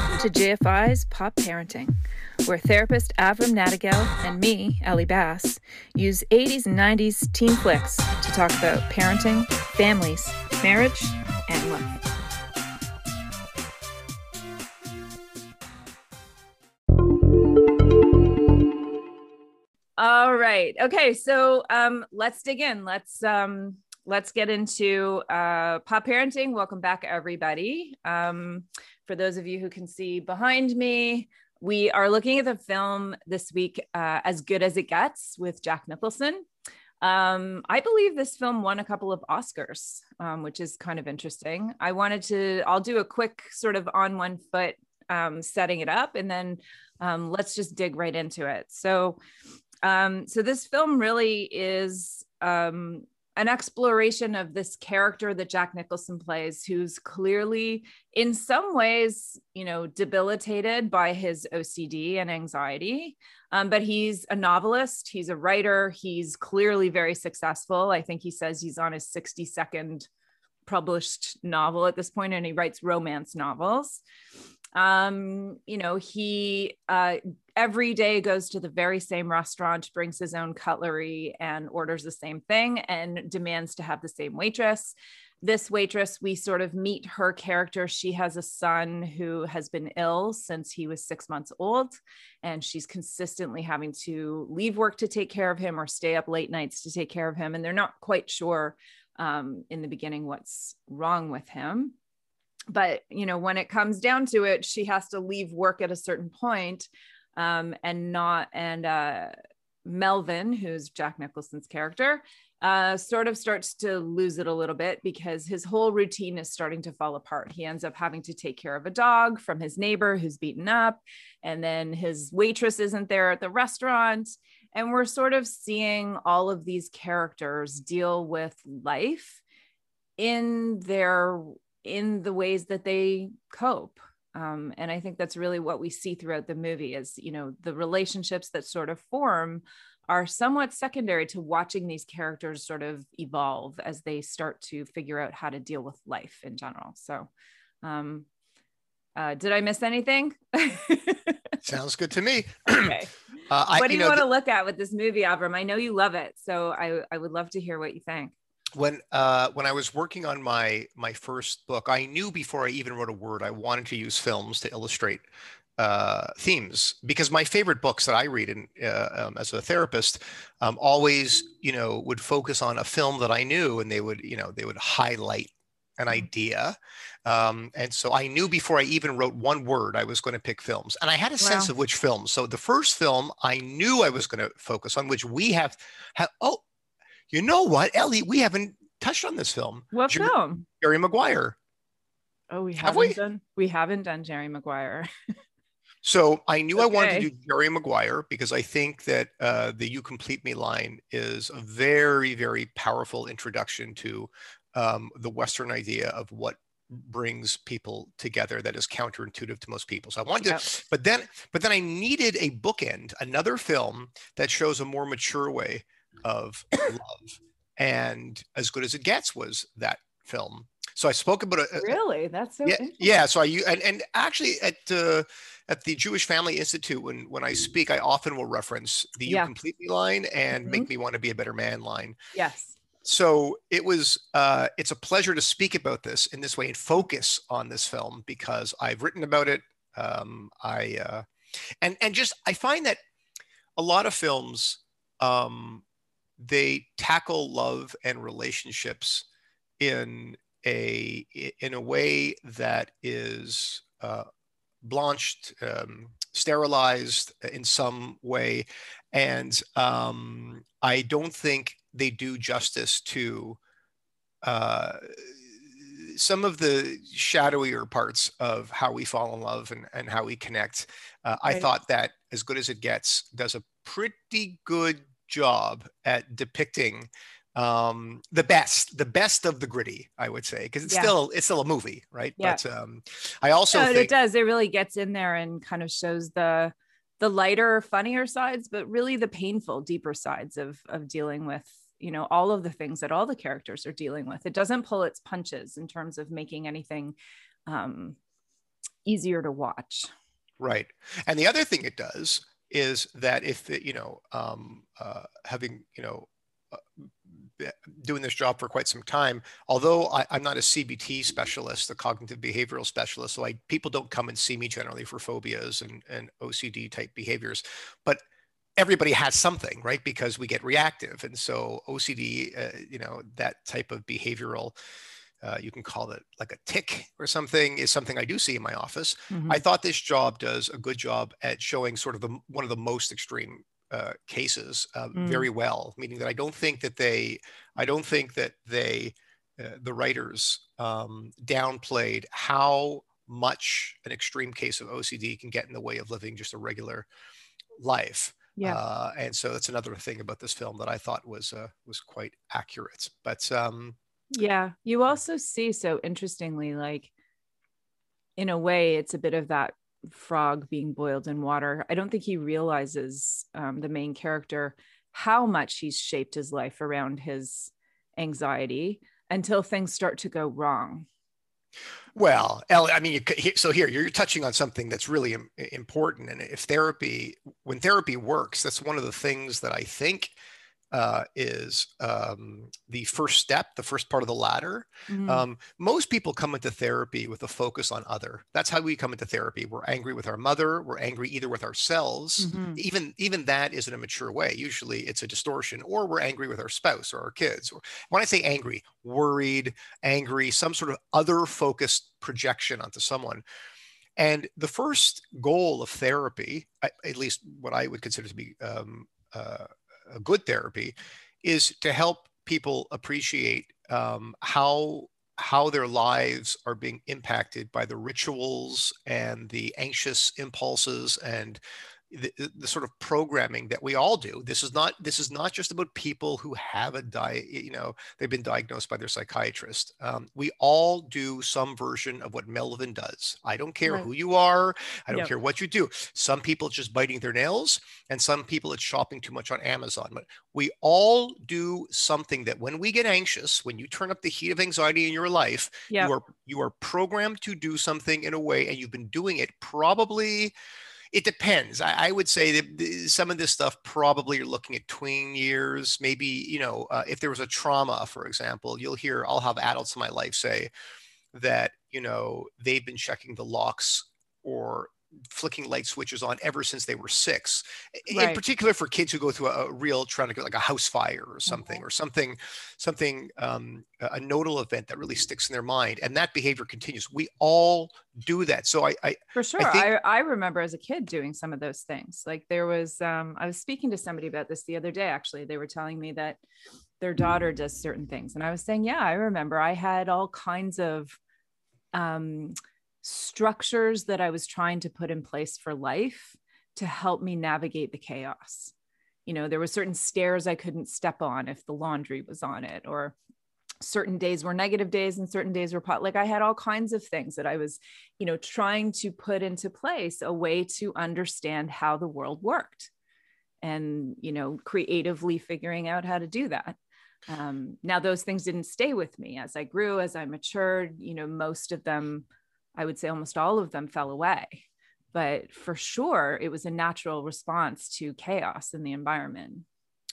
Welcome to JFI's Pop Parenting, where therapist Avrum Nadigel and me, Ellie Bass, use 80s and 90s teen flicks to talk about parenting, families, marriage, and life. All right. Okay, so um, let's dig in. Let's um, let's get into uh, pop parenting. Welcome back, everybody. Um, for those of you who can see behind me, we are looking at the film this week, uh, As Good as It Gets, with Jack Nicholson. Um, I believe this film won a couple of Oscars, um, which is kind of interesting. I wanted to, I'll do a quick sort of on one foot um, setting it up, and then um, let's just dig right into it. So, um, so this film really is um, an exploration of this character that Jack Nicholson plays, who's clearly, in some ways, you know, debilitated by his OCD and anxiety. Um, but he's a novelist, he's a writer, he's clearly very successful. I think he says he's on his 62nd published novel at this point, and he writes romance novels um you know he uh every day goes to the very same restaurant brings his own cutlery and orders the same thing and demands to have the same waitress. This waitress we sort of meet her character. She has a son who has been ill since he was 6 months old and she's consistently having to leave work to take care of him or stay up late nights to take care of him and they're not quite sure um, in the beginning what's wrong with him. But you know when it comes down to it she has to leave work at a certain point um, and not and uh, melvin who's jack nicholson's character uh, sort of starts to lose it a little bit because his whole routine is starting to fall apart. He ends up having to take care of a dog from his neighbor who's beaten up, and then his waitress isn't there at the restaurant. And we're sort of seeing all of these characters deal with life in their in the ways that they cope um, and i think that's really what we see throughout the movie is you know the relationships that sort of form are somewhat secondary to watching these characters sort of evolve as they start to figure out how to deal with life in general. So um, uh, did i miss anything? Sounds good to me. Okay. Uh, I, what do you, you know, want to look at with this movie Avrum? i know you love it so I, I would love to hear what you think when uh, when I was working on my my first book, I knew before I even wrote a word I wanted to use films to illustrate uh, themes because my favorite books that I read in, uh, um, as a therapist um, always you know would focus on a film that I knew and they would you know they would highlight an mm-hmm. idea um, and so I knew before I even wrote one word I was going to pick films and I had a wow. sense of which films. So the first film I knew I was going to focus on, which we have, have oh you know what, Ellie? We haven't touched on this film. What Jerry, film? Jerry Maguire. Oh, we haven't we? done. We haven't done Jerry Maguire. so I knew okay. I wanted to do Jerry Maguire because I think that uh, the "You Complete Me" line is a very, very powerful introduction to um, the Western idea of what brings people together that is counterintuitive to most people. So I wanted yep. to, but then, but then I needed a bookend, another film that shows a more mature way of love. And as good as it gets was that film. So I spoke about it. Really, that's so. Yeah, yeah. So I and and actually at uh, at the Jewish Family Institute, when when I speak, I often will reference the "You Complete Me" line and mm-hmm. "Make Me Want to Be a Better Man" line. Yes. So it was. Uh, it's a pleasure to speak about this in this way and focus on this film because I've written about it. Um, I uh, and and just I find that a lot of films um, they tackle love and relationships in a in a way that is uh, blanched, um, sterilized in some way, and um, I don't think they do justice to uh, some of the shadowier parts of how we fall in love and, and how we connect. Uh, right. I thought that as good as it gets does a pretty good job at depicting um the best the best of the gritty i would say because it's yeah. still it's still a movie right yeah. but um i also think- it does it really gets in there and kind of shows the the lighter funnier sides but really the painful deeper sides of of dealing with you know all of the things that all the characters are dealing with it doesn't pull its punches in terms of making anything um easier to watch. Right. And the other thing it does is that if, it, you know, um, uh, having, you know, uh, doing this job for quite some time, although I, am not a CBT specialist, a cognitive behavioral specialist, so I, people don't come and see me generally for phobias and, and OCD type behaviors, but everybody has something, right? Because we get reactive. And so OCD, uh, you know, that type of behavioral uh, you can call it like a tick or something is something I do see in my office. Mm-hmm. I thought this job does a good job at showing sort of the one of the most extreme uh, cases uh, mm. very well. Meaning that I don't think that they, I don't think that they, uh, the writers um, downplayed how much an extreme case of OCD can get in the way of living just a regular life. Yeah. Uh, and so that's another thing about this film that I thought was uh, was quite accurate. But um, yeah. You also see so interestingly, like in a way, it's a bit of that frog being boiled in water. I don't think he realizes um, the main character how much he's shaped his life around his anxiety until things start to go wrong. Well, Ellie, I mean, you, so here you're touching on something that's really important. And if therapy, when therapy works, that's one of the things that I think uh, is um, the first step, the first part of the ladder. Mm-hmm. Um, most people come into therapy with a focus on other. That's how we come into therapy. We're angry with our mother. We're angry either with ourselves. Mm-hmm. Even even that is in a mature way. Usually, it's a distortion, or we're angry with our spouse or our kids. Or when I say angry, worried, angry, some sort of other focused projection onto someone. And the first goal of therapy, at least what I would consider to be um, uh, a good therapy is to help people appreciate um, how how their lives are being impacted by the rituals and the anxious impulses and the, the, sort of programming that we all do. This is not this is not just about people who have a diet. You know, they've been diagnosed by their psychiatrist. Um, we all do some version of what Melvin does. I don't care right. who you are. I don't yep. care what you do. Some people just biting their nails, and some people it's shopping too much on Amazon. But we all do something that when we get anxious, when you turn up the heat of anxiety in your life, yep. you are you are programmed to do something in a way, and you've been doing it probably it depends. I, I, would say that some of this stuff probably you're looking at tween years, maybe, you know, uh, if there was a trauma, for example, you'll hear, I'll have adults in my life say that, you know, they've been checking the locks or flicking light switches on ever since they were six right. in particular for kids who go through a, a real traumatic like a house fire or something mm-hmm. or something something um, a nodal event that really sticks in their mind and that behavior continues. We all do that. So i, I for sure. I, think- I, I, remember as a kid doing some of those things. Like there was um, i was speaking to somebody about this the other day actually. They were telling me that their daughter does certain things and i was saying yeah i remember. I had all kinds of um, structures that I was trying to put in place for life to help me navigate the chaos. You know, there were certain stairs I couldn't step on if the laundry was on it, or certain days were negative days and certain days were pot. Like I had all kinds of things that I was, you know, trying to put into place a way to understand how the world worked and, you know, creatively figuring out how to do that. Um, now, those things didn't stay with me as I grew, as I matured, you know, most of them I would say almost all of them fell away. But for sure, it was a natural response to chaos in the environment.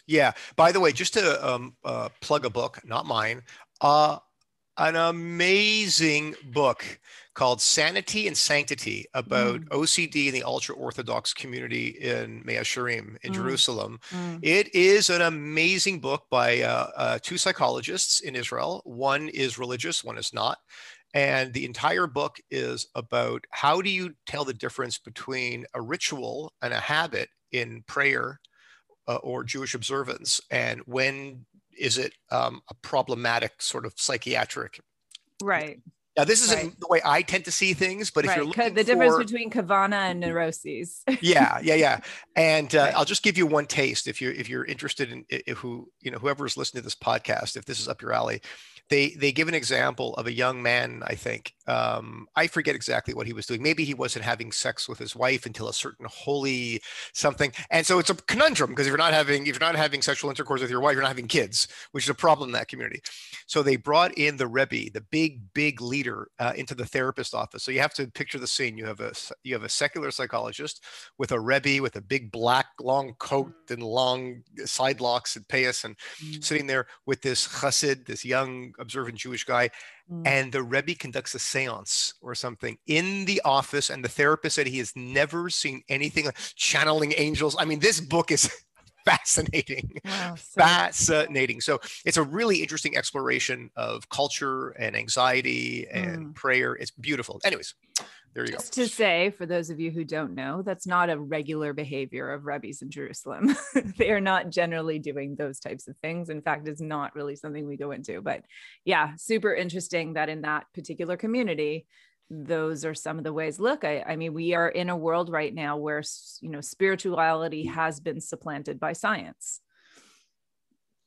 Yeah. By the way, just to um, uh, plug a book, not mine, uh, an amazing book called Sanity and Sanctity about mm. OCD in the ultra Orthodox community in Mea Shearim in mm. Jerusalem. Mm. It is an amazing book by uh, uh, two psychologists in Israel. One is religious, one is not. And the entire book is about how do you tell the difference between a ritual and a habit in prayer uh, or Jewish observance, and when is it um, a problematic sort of psychiatric? Right. Now, this isn't right. the way I tend to see things, but if right. you're looking at the difference between kavana and neuroses. yeah, yeah, yeah. And uh, right. I'll just give you one taste if you're if you're interested in if who you know whoever is listening to this podcast, if this is up your alley. They they give an example of a young man i think um, i forget exactly what he was doing. Maybe he wasn't having sex with his wife until a certain holy something. And so it's a conundrum because if you're not having if you're not having sexual intercourse with your wife you're not having kids which is a problem in that community. So they brought in the rebbe the big big leader uh, into the therapist office. So you have to picture the scene. You have a you have a secular psychologist with a rebbe with a big black long coat mm. and long side locks and payas and mm. sitting there with this chassid this young observant Jewish guy, mm. and the Rebbe conducts a seance or something in the office, and the therapist said he has never seen anything like channeling angels. I mean, this book is fascinating wow, so fascinating so it's a really interesting exploration of culture and anxiety and mm. prayer it's beautiful anyways there you Just go. to say, for those of you who don't know, that's not a regular behavior of rabbis in Jerusalem. they are not generally doing those types of things. In fact, it's not really something we go into. But yeah, super interesting that in that particular community, those are some of the ways. Look, I, I mean, we are in a world right now where you know spirituality mm. has been supplanted by science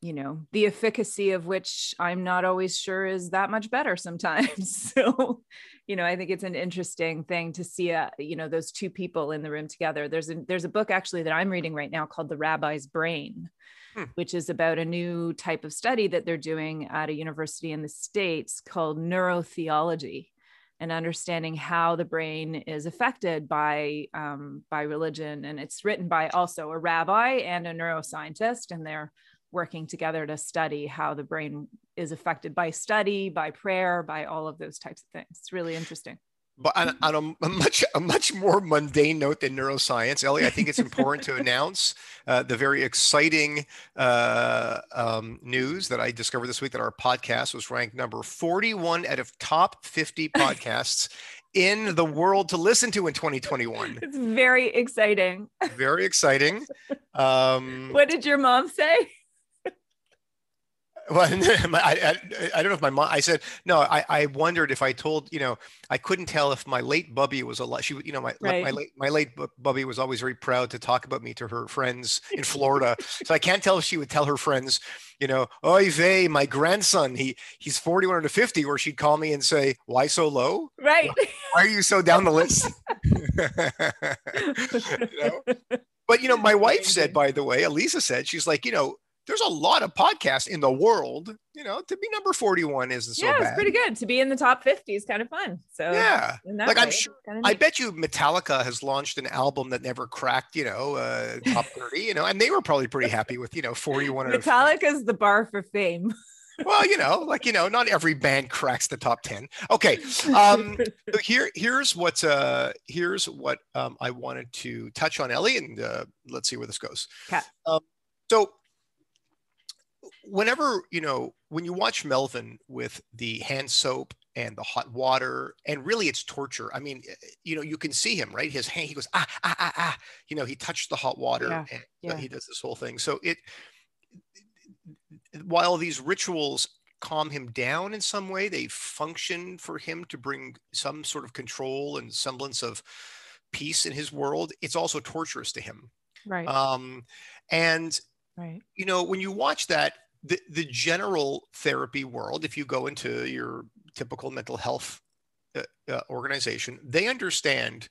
you know the efficacy of which i'm not always sure is that much better sometimes. So you know i think it's an interesting thing to see uh, you know those two people in the room together. There's a there's a book actually that i'm reading right now called the rabbi's brain hmm. which is about a new type of study that they're doing at a university in the states called neurotheology and understanding how the brain is affected by um, by religion. And it's written by also a rabbi and a neuroscientist and they're working together to study how the brain is affected by study, by prayer, by all of those types of things. It's really interesting. But on, on a, a, much a much more mundane note than neuroscience, Ellie, I think it's important to announce uh, the very exciting uh, um, news that I discovered this week that our podcast was ranked number 41 out of top 50 podcasts in the world to listen to in 2021. It's very exciting. Very exciting. Um, what did your mom say? Well, I, I, I, don't know if my mom, I said, no, I, I wondered if I told, you know, I couldn't tell if my late Bubby was a lot. She, you know, my, right. my late, my late Bubby was always very proud to talk about me to her friends in Florida. so I can't tell if she would tell her friends, you know, oy vey, my grandson, he, he's 41 to 50, or she'd call me and say, why so low? Right. Why are you so down the list? you know? But, you know, my wife said, by the way, Elisa said, she's like, you know, there's a lot of podcasts in the world. You know, to be number 41 isn't so yeah, bad. Yeah, it's pretty good. To be in the top 50 is kind of fun. So yeah, like way, I'm sure, I bet you Metallica has launched an album that never cracked, you know, uh, top 30, you know, and they were probably pretty happy with, you know, 41. Metallica's the bar for fame. well, you know, like you know, not every band cracks the top ten. Okay, um, so here here's what uh, here's what um, I wanted to touch on, Ellie, and uh, let's see where this goes. Okay. Um, so whenever you know when you watch melvin with the hand soap and the hot water and really it's torture i mean eh, you know you can see him right? His hand he goes ah ah ah ah. You know he touched the hot water yeah, and yeah. he does this whole thing. So it while these rituals calm him down in some way they function for him to bring some sort of control and semblance of peace in his world it's also torturous to him. Right. Um and right. you know when you watch that the, the general therapy world, if you go into your typical mental health uh, uh, organization, they understand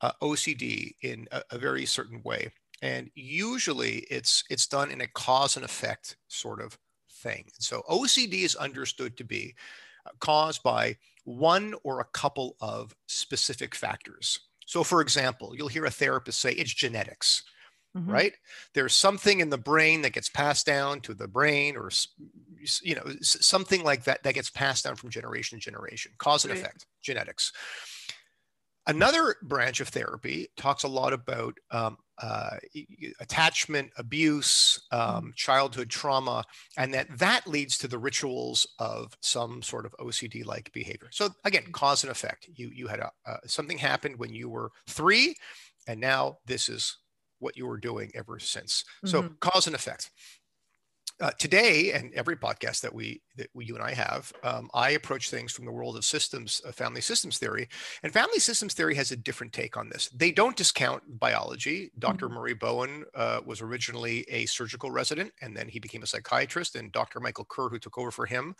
uh, OCD in a, a, very certain way, and usually it's it's done in a cause and effect sort of thing. So OCD is understood to be uh, caused by one or a couple of specific factors. So, for example, you'll hear a therapist say it's genetics mm-hmm. right? There's something in the brain that gets passed down to the brain or you know something like that that gets passed down from generation to generation cause and right. effect genetics another branch of therapy talks a lot about um, uh, attachment abuse mm-hmm. um, childhood trauma and that that leads to the rituals of some sort of ocd like behavior so again mm-hmm. cause and effect you you had a, uh, something happened when you were three and now this is what you were doing ever since. Mm-hmm. So cause and effect. uh, today and every podcast that we that we, you and I have, um, I approach things from the world of systems, uh, family systems theory, and family systems theory has a different take on this. They don't discount biology. doctor mm-hmm. Murray Bowen uh, was originally a surgical resident, and then he became a psychiatrist. And Dr. Michael Kerr, who took over for him,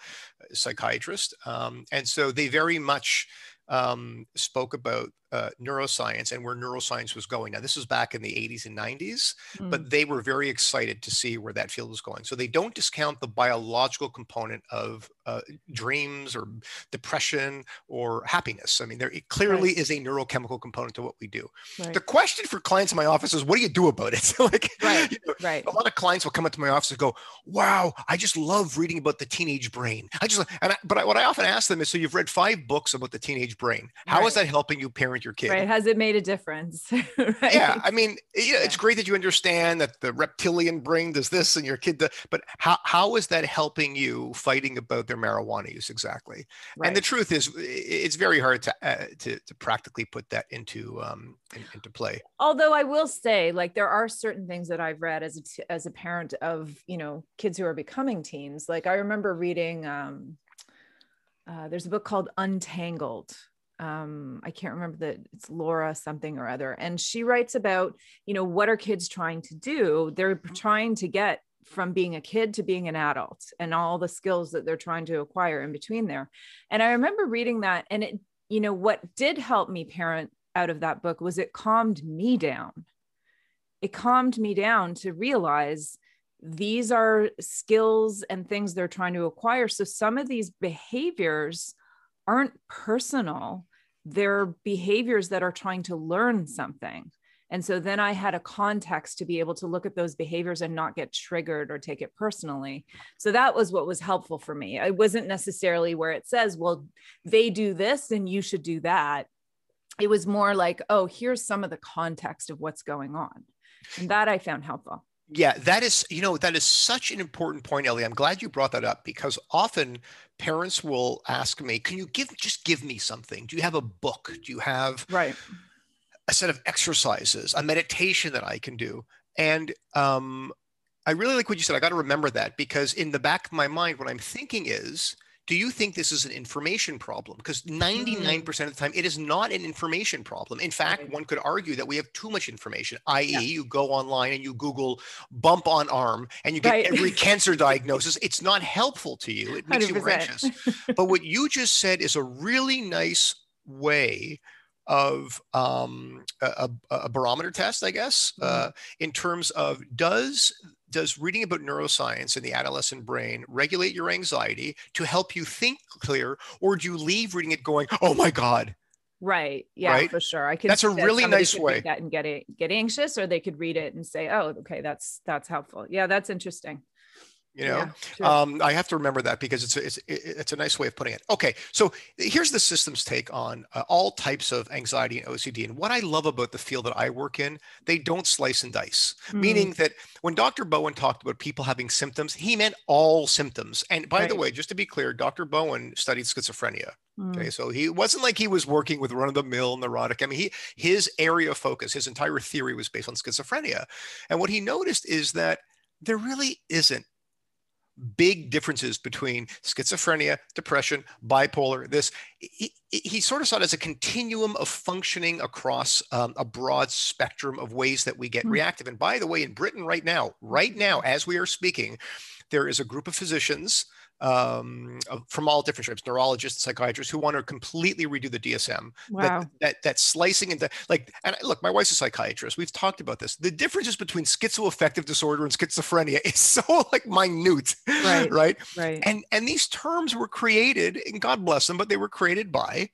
a psychiatrist, um, and so they very much um, spoke about uh, neuroscience and where neuroscience was going. Now, this was back in the 80s and 90s, mm. but they were very excited to see where that field was going. So they don't discount the biological component of uh, dreams or depression or happiness. I mean, there clearly right. is a neurochemical component to what we do. Right. The question for clients in my office is, what do you do about it? like, right, you know, right. A lot of clients will come into my office and go, "Wow, I just love reading about the teenage brain." I just, and I, but I, what I often ask them is, "So you've read five books about the teenage brain? How is that helping you parent your kid?" Right? Has it made a difference? right? Yeah, I mean, you know, yeah. it's great that you understand that the reptilian brain does this and your kid does, but how how is that helping you fighting about their marijuana use exactly. Right. And the truth is, it's very hard to uh, to, to practically put that into um, in, into play. Although I will say, like there are certain things that I've read as a t- as a parent of you know kids who are becoming teens. Like I remember reading. Um, uh, there's a book called Untangled um, I can't remember that it's Laura something or other. And she writes about, you know, what are kids trying to do? They're trying to get from being a kid to being an adult and all the skills that they're trying to acquire in between there. And I remember reading that and it, you know, what did help me parent out of that book was it calmed me down. It calmed me down to realize these are skills and things they're trying to acquire. So some of these behaviors aren't personal, they're behaviors that are trying to learn something. And so then I had a context to be able to look at those behaviors and not get triggered or take it personally. So that was what was helpful for me. It wasn't necessarily where it says, well, they do this and you should do that. It was more like, oh, here's some of the context of what's going on. And that I found helpful. Yeah, that is, you know, that is such an important point, Ellie. I'm glad you brought that up because often parents will ask me, "Can you give just give me something? Do you have a book? Do you have right a set of exercises, a meditation that I can do. And um, I really like what you said. I got to remember that because in the back of my mind, what I'm thinking is, do you think this is an information problem? Because 99% mm. of the time, it is not an information problem. In fact, one could argue that we have too much information, i.e., yeah. you go online and you Google bump on arm and you get right. every cancer diagnosis. It's not helpful to you, it makes 100%. you anxious. but what you just said is a really nice way of um, a, a, barometer test, I guess, mm-hmm. uh, in terms of does does reading about neuroscience in the adolescent brain regulate your anxiety to help you think clear, or do you leave reading it going, "Oh my God"? Right. Yeah, right? for sure. I can. That's a really nice way. That and get it, get anxious, or they could read it and say, "Oh, okay, that's that's helpful." Yeah, that's interesting you know yeah, sure. um, i have to remember that because it's a, it's it's a nice way of putting it okay so here's the systems take on uh, all types of anxiety and ocd and what i love about the field that i work in they don't slice and dice mm. meaning that when dr bowen talked about people having symptoms he meant all symptoms and by right. the way just to be clear dr bowen studied schizophrenia mm. Okay, so he wasn't like he was working with run-of-the-mill neurotic. I mean, he his area of focus, his entire theory was based on schizophrenia, and what he noticed is that there really isn't big differences between schizophrenia, depression, bipolar, this. He, he sort of saw it as a continuum of functioning across um, a broad spectrum of ways that we get mm-hmm. reactive. And by the way, in Britain right now, right now, as we are speaking, there is a group of physicians um, from all different types, neurologists, psychiatrists who want to completely redo the DSM. Wow. That, that, that slicing into like, and look, my wife's a psychiatrist. We've talked about this. The differences between schizoaffective disorder and schizophrenia is so like minute, right? Right. Right. And and these terms were created, and God bless them, but they were created by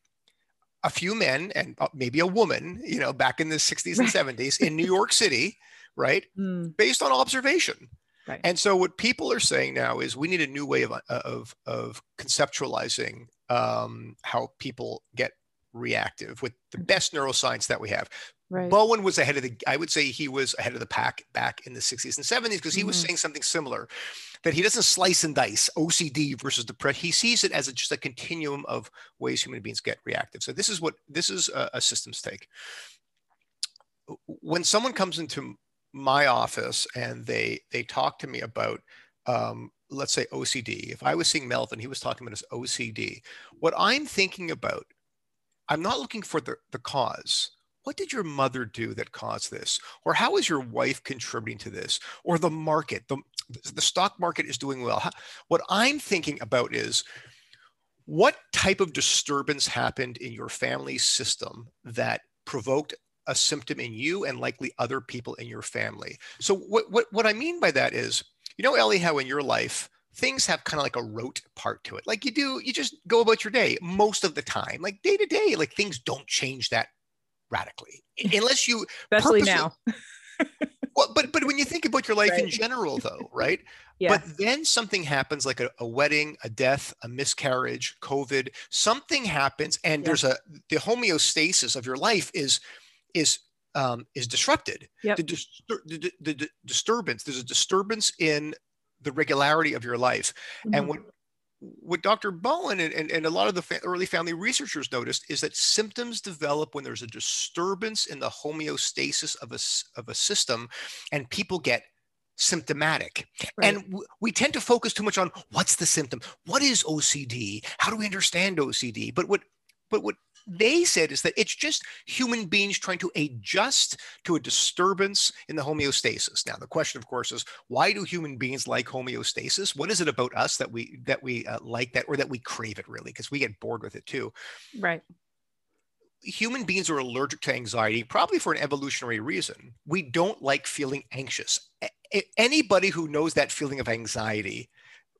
a few men and uh, maybe a woman, you know, back in the 60s and 70s in New York City, right? Mm. Based on observation. Right. And so what people are saying now is we need a new way of, uh, of, of conceptualizing um, how people get reactive with the mm. best neuroscience that we have. Right. Bowen was ahead of the, I would say he was ahead of the pack back in the 60s and 70s because he mm-hmm. was saying something similar that he doesn't slice and dice OCD versus depression. He sees it as a, just a continuum of ways human beings get reactive. So this is what, this is a, a systems take. When someone comes into my office and they they talk to me about um, let's say OCD, if I was seeing Melvin, he was talking about his OCD. What I'm thinking about, I'm not looking for the, the cause. What did your mother do that caused this? Or how is your wife contributing to this? Or the market, the, the stock market is doing well. What I'm thinking about is what type of disturbance happened in your family system that provoked a symptom in you and likely other people in your family. So what, what, what I mean by that is, you know, Ellie, how in your life, things have kind of like a rote part to it. Like you do, you just go about your day most of the time, like day to day, like things don't change that radically unless you especially now. well, but but when you think about your life right. in general, though, right? yeah. But then something happens, like a, a, wedding, a death, a miscarriage, COVID. Something happens, and yeah. there's a the homeostasis of your life is is um, is disrupted. Yep. The, dis- the, the, the, disturbance, there's a disturbance in the regularity of your life. Mm-hmm. And what, what Dr. Bowen and, and, and a lot of the fa- early family researchers noticed is that symptoms develop when there's a disturbance in the homeostasis of a, of a system and people get symptomatic. Right. And w- we tend to focus too much on what's the symptom? What is OCD? How do we understand OCD? But what but what they said is that it's just human beings trying to adjust to a disturbance in the homeostasis. Now, the question, of course, is why do human beings like homeostasis? What is it about us that we that we uh, like that, or that we crave it really? Because we get bored with it too. Right. Human beings are allergic to anxiety, probably for an evolutionary reason. We don't like feeling anxious. A- anybody who knows that feeling of anxiety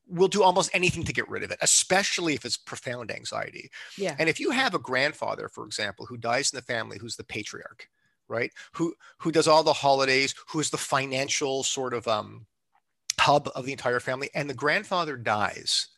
will do almost anything to get rid of it, especially if it's profound anxiety. Yeah. And if you have a grandfather, for example, who dies in the family, who's the patriarch, right? Who who does all the holidays, who is the financial sort of um, hub of the entire family, and the grandfather dies,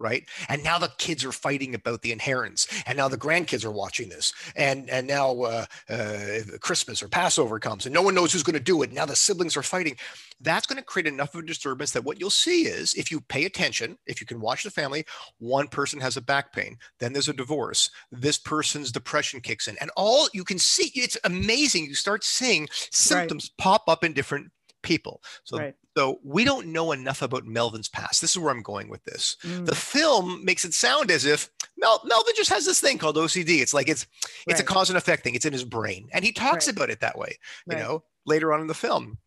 right? And now the kids are fighting about the inheritance, and now the grandkids are watching this, and and now uh, uh, Christmas or Passover comes, and no one knows who's going to do it. Now the siblings are fighting. That's going to create enough of a disturbance that what you'll see is, if you pay attention, if you can watch the family, one person has a back pain, then there's a divorce, this person's depression kicks in, and all you can see, it's amazing. You start seeing symptoms right. pop up in different people. So, right. So we don't know enough about Melvin's past. This is where I'm going with this. Mm. The film makes it sound as if Mel, Melvin just has this thing called OCD. It's like it's right. it's a cause and effect thing. It's in his brain, and he talks right. about it that way. You know, later on in the film.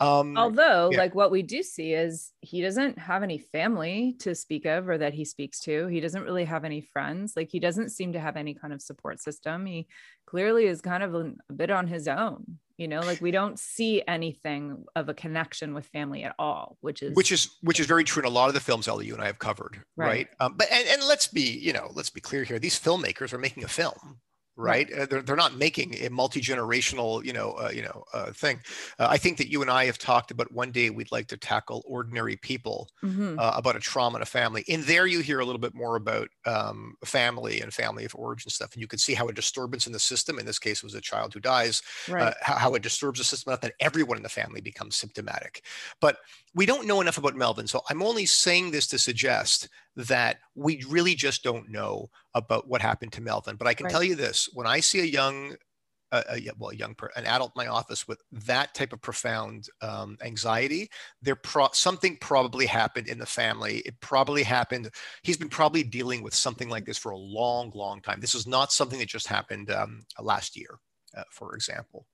Um, Although, yeah. like what we do see is he doesn't have any family to speak of or that he speaks to. He doesn't really have any friends. Like he doesn't seem to have any kind of support system. He clearly is kind of a, bit on his own. You know, like we don't see anything of a connection with family at all, which is which is which is very true in a lot of the films Ellie you and I have covered, right? right? Um, but and, and let's be you know let's be clear here. These filmmakers are making a film, right? Uh, they're, they're not making a multi-generational, you know, uh, you know, uh, thing. Uh, I think that you and I have talked about one day we'd like to tackle ordinary people mm-hmm. Uh, about a trauma in a family. In there, you hear a little bit more about um, family and family of origin stuff, and you can see how a disturbance in the system, in this case, was a child who dies, uh, right. how, how, it disturbs the system, not that everyone in the family becomes symptomatic, but we don't know enough about Melvin. So I'm only saying this to suggest that we really just don't know about what happened to Melvin. But I can right. tell you this: when I see a young, uh, a, well, a young, an adult in my office with that type of profound um, anxiety, there pro- something probably happened in the family. It probably happened. He's been probably dealing with something like this for a long, long time. This is not something that just happened um, last year, uh, for example.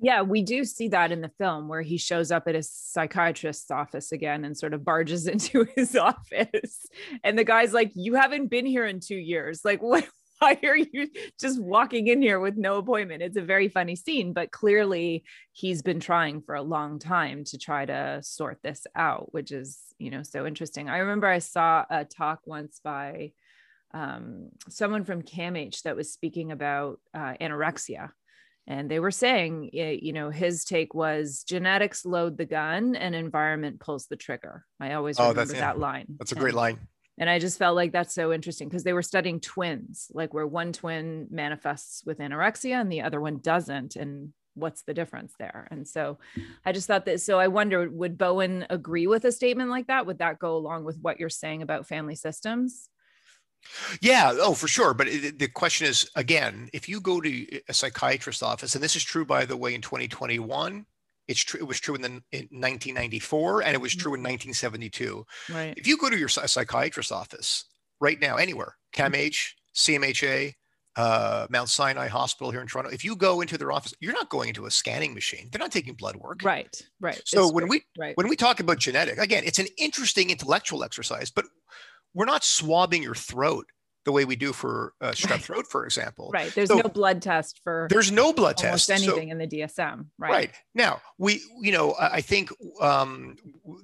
Yeah, we do see that in the film where he shows up at his psychiatrist's office again and sort of barges into his office. And the guy's like, You haven't been here in two years. Like, what? Why are you just walking in here with no appointment? It's a very funny scene, but clearly he's been trying for a long time to try to sort this out, which is, you know, so interesting. I remember I saw a talk once by um, someone from CAMH that was speaking about uh, anorexia and they were saying eh, you know his take was genetics load the gun and environment pulls the trigger. I always oh, remember that line. That's a great line. And i just felt like that's so interesting because they were studying twins like where one twin manifests with anorexia and the other one doesn't and what's the difference there? And so i just thought that so i wonder would bowen agree with a statement like that? Would that go along with what you're saying about family systems yeah, oh, for sure. But it, the question is again, if you go to uh, a psychiatrist's office, and this is true, by the way, in 2021, It's true. It was true in, the, in 1994, and it was true in mm-hmm. 1972. Right. If you go to your psychiatrist's office right now, anywhere, mm-hmm. CAMH, CMHA, uh, Mount Sinai Hospital here in Toronto, if you go into their office, you're not going into a scanning machine. They're not taking blood work. Right. Right. So It's when true. we right. when we talk about genetic, again, it's an interesting intellectual exercise, but we're not swabbing your throat the way we do for uh, strep throat, for example. right. There's so- no blood test for There's no blood test. So- anything in the DSM. Right. Right. Now, we, you know, I I think um,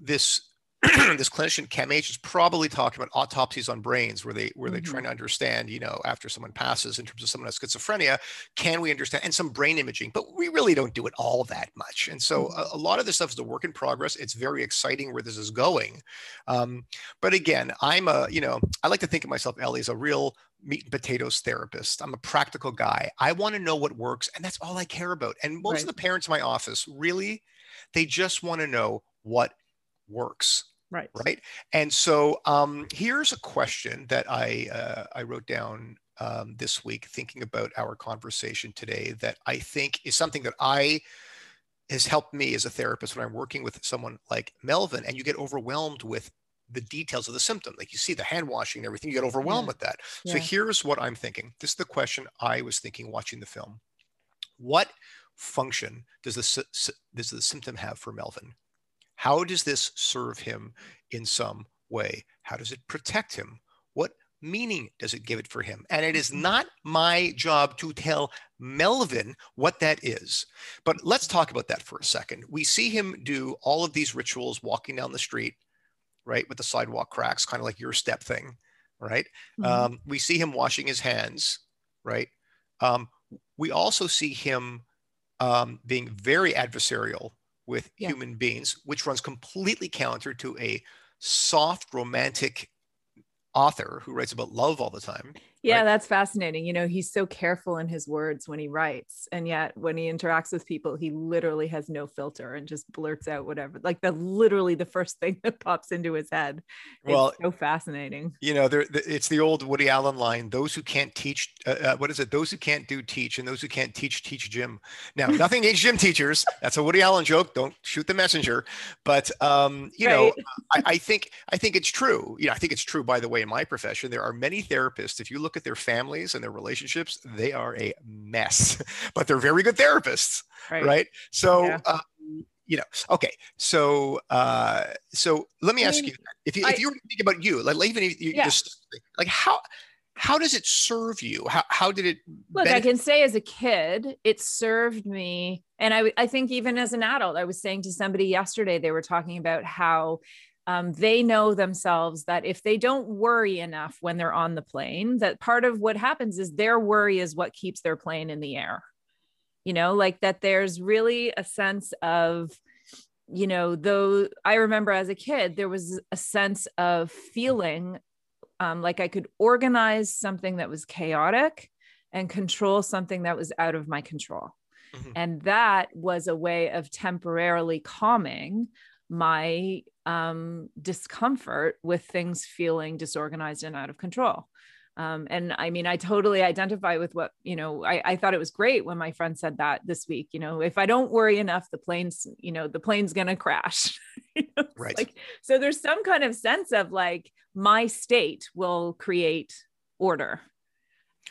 this this clinician CAMH is probably talking about autopsies on brains where they where they're Mhm. trying to understand, you know, after someone passes in terms of someone has schizophrenia, can we understand and some brain imaging, but we really don't do it all that much. And so Mhm. a, a lot of this stuff is a work in progress. It's very exciting where this is going. Um, but again, I'm a, you know, I like to think of myself, Ellie, as a real meat and potatoes therapist. I'm a practical guy. I want to know what works, and that's all I care about. And most Right. of the parents in my office really, they just want to know what works, Right. right? And so um, here's a question that I uh, I wrote down um, this week, thinking about our conversation today. That I think is something that I has helped me as a therapist when I'm working with someone like Melvin, and you get overwhelmed with the details of the symptom. Like you see the hand washing and everything, you get overwhelmed Yeah. with that. So here's what I'm thinking. This is the question I was thinking watching the film. What function does the, does the symptom have for Melvin? How does this serve him in some way? How does it protect him? What meaning does it give it for him? And it is Mhm. not my job to tell Melvin what that is. But let's talk about that for a second. We see him do all of these rituals walking down the street, right, with the sidewalk cracks, kind of like your step thing, right? Mhm. Um, we see him washing his hands, right? Um, we also see him um, being very adversarial with Yeah. human beings, which runs completely counter to a soft, romantic author who writes about love all the time. Yeah, right? that's fascinating. You know, he's so careful in his words when he writes, and yet when he interacts with people, he literally has no filter and just blurts out whatever. Like the literally the first thing that pops into his head. It's Well, so fascinating. you know, there, it's the old Woody Allen line: "Those who can't teach, uh, uh, what is it? Those who can't do teach, and those who can't teach teach gym." Now, nothing against gym teachers. That's a Woody Allen joke. Don't shoot the messenger. But um, you know, I, I think I think it's true. You know, I think it's true. By the way, in my profession, there are many therapists. If you look at their families and their relationships, they are a mess. but they're very good therapists, Right. right? So. Yeah. Um, you know, okay. So, uh, so let me I ask mean, you: if you I- if you were to think about you, like even if you Yeah. just like how how does it serve you? How how did it? Look, I can say as a kid, it served me. And I, I think even as an adult, I was saying to somebody yesterday, they were talking about how um, they know themselves that if they don't worry enough when they're on the plane, that part of what happens is their worry is what keeps their plane in the air. You know, like that there's really a sense of, you know, though I remember as a kid, there was a sense of feeling um, like I could organize something that was chaotic and control something that was out of my control. Mhm. And that was a way of temporarily calming my um, discomfort with things feeling disorganized and out of control. Um, and I mean, I totally identify with what, you know, I, I thought it was great when my friend said that this week, you know, if I don't worry enough, the plane's, you know, the plane's going to crash. You know, Right. Like, so there's some kind of sense of like my state will create order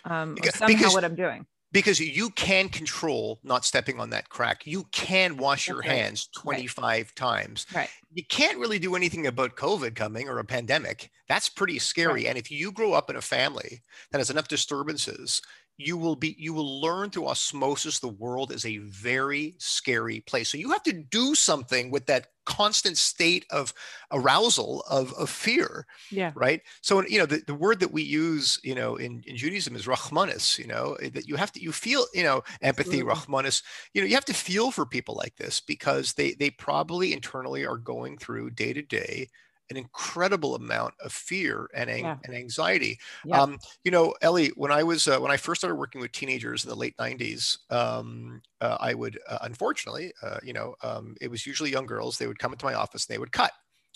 um, or Because- somehow because- what I'm doing. Because you can control not stepping on that crack. You can wash your right. hands 25 times. Right. You can't really do anything about COVID coming or a pandemic. That's pretty scary. Right. And if you grow up in a family that has enough disturbances, you will be you will learn through osmosis the world is a very scary place. So you have to do something with that constant state of arousal of, of fear Yeah. right so you know the, the word that we use you know in, in judaism is rahmanis you know eh, that you have to you feel you know empathy Absolutely. rahmanis you know you have to feel for people like this because they they probably internally are going through day to day an incredible amount of fear and, ang- Yeah. and anxiety Yeah. um, you know ellie when i was uh, when i first started working with teenagers in the late 90s um, uh, i would uh, unfortunately uh, you know um, it was usually young girls they would come into my office and they would cut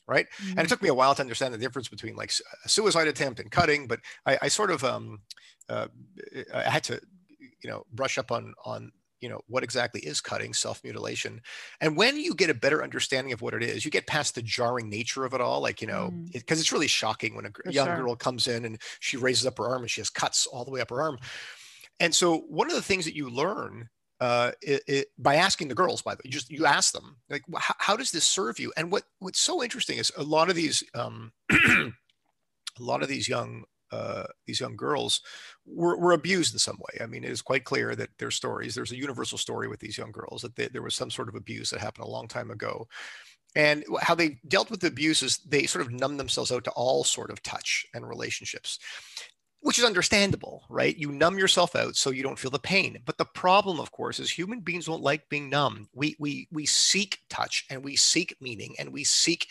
right and it took me a while to understand the difference between like a suicide attempt and cutting but i, I sort of um, uh, i had to you know brush up on on you know what exactly is cutting self mutilation and when you get a better understanding of what it is you get past the jarring nature of it all like you know because mm. it, it's really shocking when a For young sure. girl comes in and she raises up her arm and she has cuts all the way up her arm and so one of the things that you learn uh, it, it, by asking the girls, by the way, just you ask them like, how, how, does this serve you? And what what's so interesting is a lot of these um, a lot of these young uh, these young girls were, were abused in some way. I mean, it is quite clear that their stories, there's a universal story with these young girls that they, there was some sort of abuse that happened a long time ago. And how they dealt with the abuse is they sort of numb themselves out to all sort of touch and relationships which is understandable, right? You numb yourself out so you don't feel the pain. But the problem, of course, is human beings don't like being numb. We we we seek touch and we seek meaning and we seek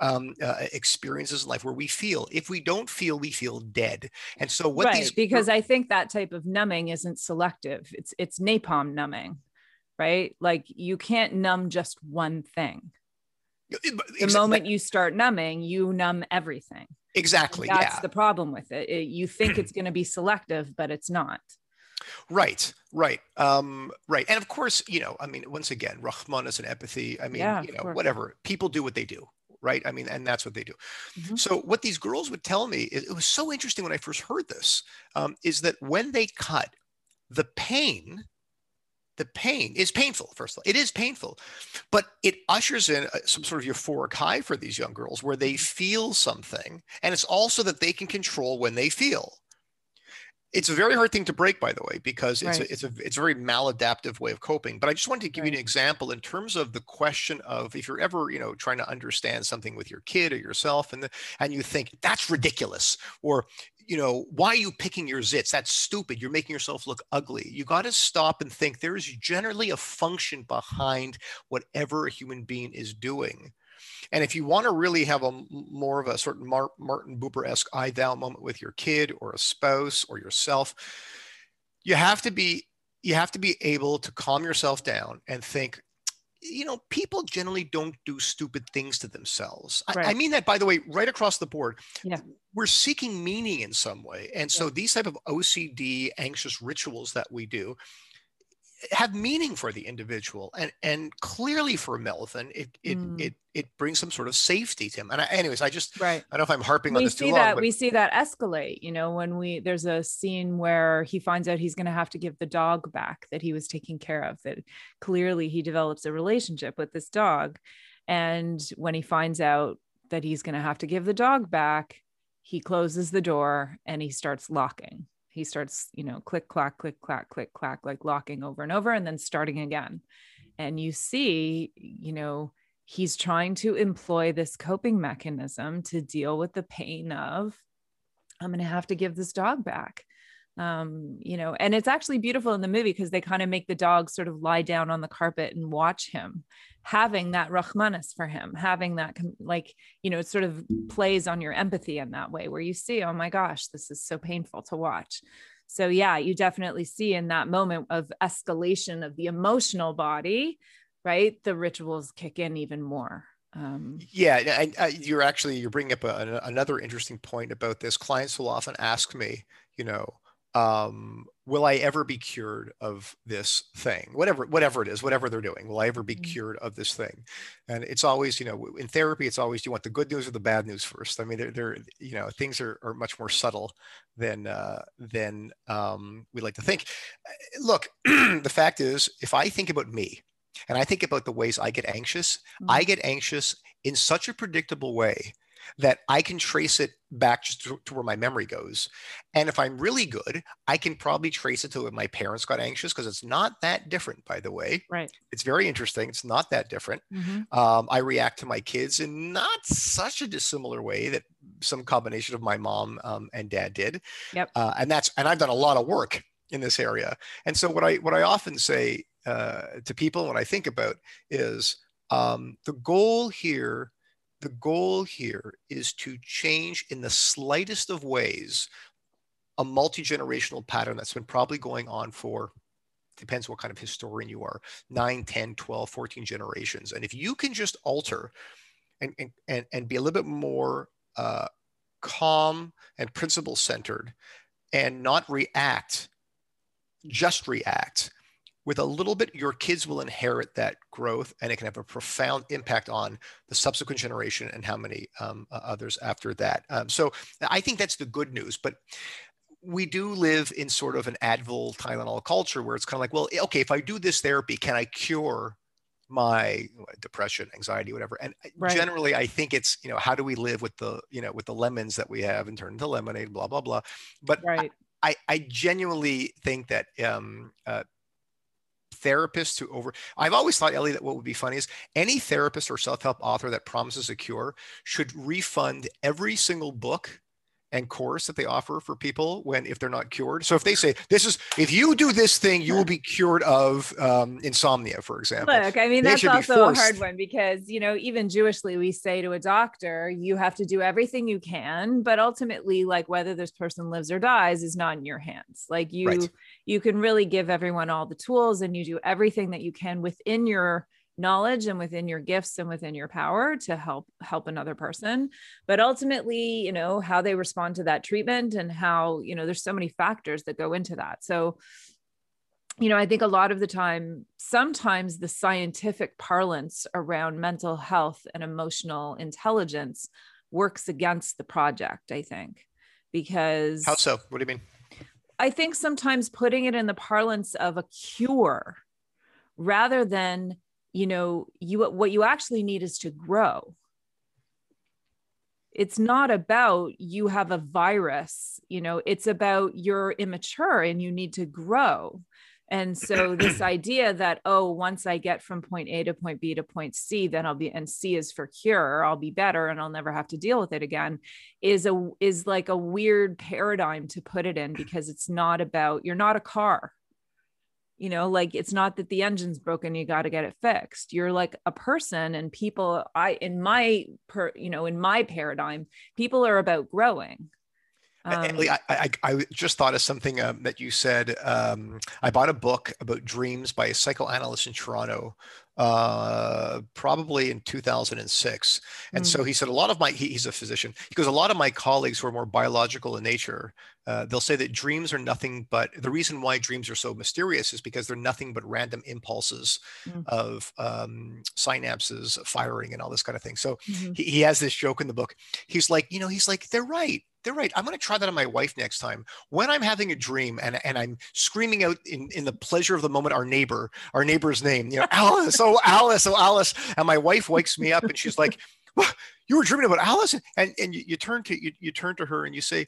um, uh, experiences in life where we feel. If we don't feel, we feel dead. And so what right, these because I think that type of numbing isn't selective. It's it's napalm numbing, right? Like you can't numb just one thing. The moment you start numbing, you numb everything. Exactly. That's yeah. the problem with it. it you think it's going to be selective, but it's not. Right, right, um, right. And of course, you know, I mean, once again, Rahman is an empathy. I mean, yeah, you know, whatever. People do what they do, right? I mean, and that's what they do. Mm-hmm. So what these girls would tell me, it, it, was so interesting when I first heard this, um, is that when they cut, the pain the pain is painful first of all it is painful but it ushers in some sort of euphoric high for these young girls where they mm-hmm. feel something and it's also that they can control when they feel it's a very hard thing to break by the way because it's right. a, it's a it's a very maladaptive way of coping but i just wanted to give right. you an example in terms of the question of if you're ever you know trying to understand something with your kid or yourself and the, and you think that's ridiculous or you know why are you picking your zits? That's stupid. You're making yourself look ugly. You got to stop and think there's generally a function behind whatever a human being is doing. And if you want to really have a more of a sort certain Martin Buber-esque I thou moment with your kid or a spouse or yourself, you have to be you have to be able to calm yourself down and think you know people generally don't do stupid things to themselves right. I, I, mean that by the way right across the board yeah. we're seeking meaning in some way and so yeah. these type of ocd anxious rituals that we do have meaning for the individual and and clearly for melvin it it mm. it, it brings some sort of safety to him and I, anyways i just right i don't know if i'm harping we on this see too that long, but... we see that escalate you know when we there's a scene where he finds out he's going to have to give the dog back that he was taking care of that clearly he develops a relationship with this dog and when he finds out that he's going to have to give the dog back he closes the door and he starts locking he starts you know click clack click clack click clack like locking over and over and then starting again. And you see you know he's trying to employ this coping mechanism to deal with the pain of i'm going to have to give this dog back um, you know, and it's actually beautiful in the movie because they kind of make the dog sort of lie down on the carpet and watch him having that rahmanis for him, having that like, you know, it sort of plays on your empathy in that way where you see, oh my gosh, this is so painful to watch. So yeah, you definitely see in that moment of escalation of the emotional body, right? The rituals kick in even more. Um, yeah, and you're actually you're bringing up a, another interesting point about this. Clients will often ask me, you know, um, will I ever be cured of this thing? Whatever, whatever it is, whatever they're doing, will I ever be mm-hmm. cured of this thing? And it's always, you know, in therapy, it's always, do you want the good news or the bad news first? I mean, they're, they're you know, things are, are much more subtle than, uh, than um, we like to think. Uh, look, the fact is, if I think about me and I think about the ways I get anxious, mm-hmm. I get anxious in such a predictable way that I can trace it back just to, to, where my memory goes. And if I'm really good, I can probably trace it to when my parents got anxious because it's not that different, by the way. Right. It's very interesting. It's not that different. Mm-hmm. Um, I react to my kids in not such a dissimilar way that some combination of my mom um, and dad did. Yep. Uh, and that's and I've done a lot of work in this area. And so what I what I often say uh, to people when I think about is um, the goal here the goal here is to change in the slightest of ways a multi-generational pattern that's been probably going on for depends what kind of historian you are 9 10 12 14 generations. And if you can just alter and and, and be a little bit more uh, calm and principle centered and not react just react with a little bit, your kids will inherit that growth and it can have a profound impact on the subsequent generation and how many um, others after that. Um, so I think that's the good news. But we do live in sort of an Advil Tylenol culture where it's kind of like, well, okay, if I do this therapy, can I cure my depression, anxiety, whatever? And right. generally, I think it's you know how do we live with the you know with the lemons that we have and turn into lemonade, blah blah blah. But right. I, I genuinely think that um, uh, therapists who over I've always thought Ellie that what would be funny is any therapist or self-help author that promises a cure should refund every single book and course that they offer for people when if they're not cured. So if they say this is if you do this thing, you will be cured of um, insomnia, for example. Look, I mean that's also a hard one because you know even Jewishly we say to a doctor, you have to do everything you can, but ultimately, like whether this person lives or dies is not in your hands. Like you, right. you can really give everyone all the tools, and you do everything that you can within your knowledge and within your gifts and within your power to help help another person. But ultimately you know how they respond to that treatment and how you know there's so many factors that go into that. So you know i think a lot of the time sometimes the scientific parlance around mental health and emotional intelligence works against the project i think because how so? What do you mean? I think sometimes putting it in the parlance of a cure rather than you know you what you actually need is to grow. It's not about you have a virus you know it's about you're immature and you need to grow. And so this idea that oh once i get from point a to point b to point c then i'll be and c is for cure i'll be better and i'll never have to deal with it again is a is like a weird paradigm to put it in because it's not about you're not a car you know like it's not that the engine's broken you got to get it fixed you're like a person and people i in my per you know in my paradigm people are about growing um, I, I, I, just thought of something um, that you said. Um, I bought a book about dreams by a psychoanalyst in Toronto uh, probably in 2006. And mm. so he said, a lot of my, he, he's a physician. He goes, a lot of my colleagues who are more biological in nature, uh, they'll say that dreams are nothing but the reason why dreams are so mysterious is because they're nothing but random impulses mm. of um, synapses firing and all this kind of thing. So mm-hmm. he, he has this joke in the book. He's like, you know, he's like, they're right they're right. I'm going to try that on my wife next time. When I'm having a dream and, and I'm screaming out in, in the pleasure of the moment, our neighbor, our neighbor's name, you know, Alice, oh, Alice, oh, Alice. And my wife wakes me up and she's like, well, you were dreaming about Alice. And, and you, you turn to, you, you turn to her and you say,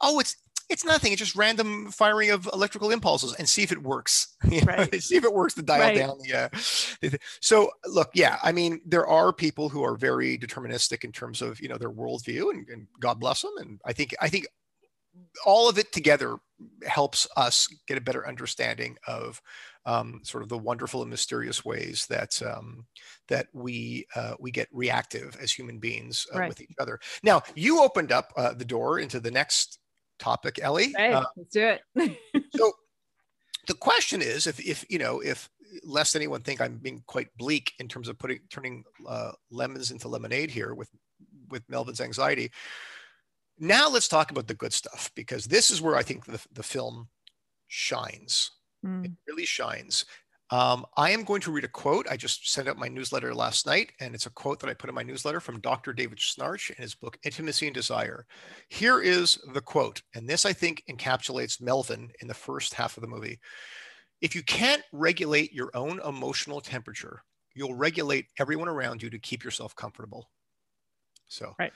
oh, it's, it's nothing. It's just random firing of electrical impulses and see if it works. Right. see if it works to dial right. down the, uh, so look, yeah, I mean, there are people who are very deterministic in terms of, you know, their worldview and, and God bless them. And I think, I think all of it together helps us get a better understanding of um, sort of the wonderful and mysterious ways that um, that we uh, we get reactive as human beings uh, right. with each other. Now, you opened up uh, the door into the next topic, Ellie. Hey, uh, let's do it. so the question is, if if you know, if lest anyone think I'm being quite bleak in terms of putting turning uh, lemons into lemonade here with with Melvin's anxiety. Now let's talk about the good stuff because this is where I think the, the film shines. Mm. It really shines. Um, I am going to read a quote. I just sent out my newsletter last night, and it's a quote that I put in my newsletter from Dr. David Schnarch in his book, Intimacy and Desire. Here is the quote, and this I think encapsulates Melvin in the first half of the movie. If you can't regulate your own emotional temperature, you'll regulate everyone around you to keep yourself comfortable. So, right.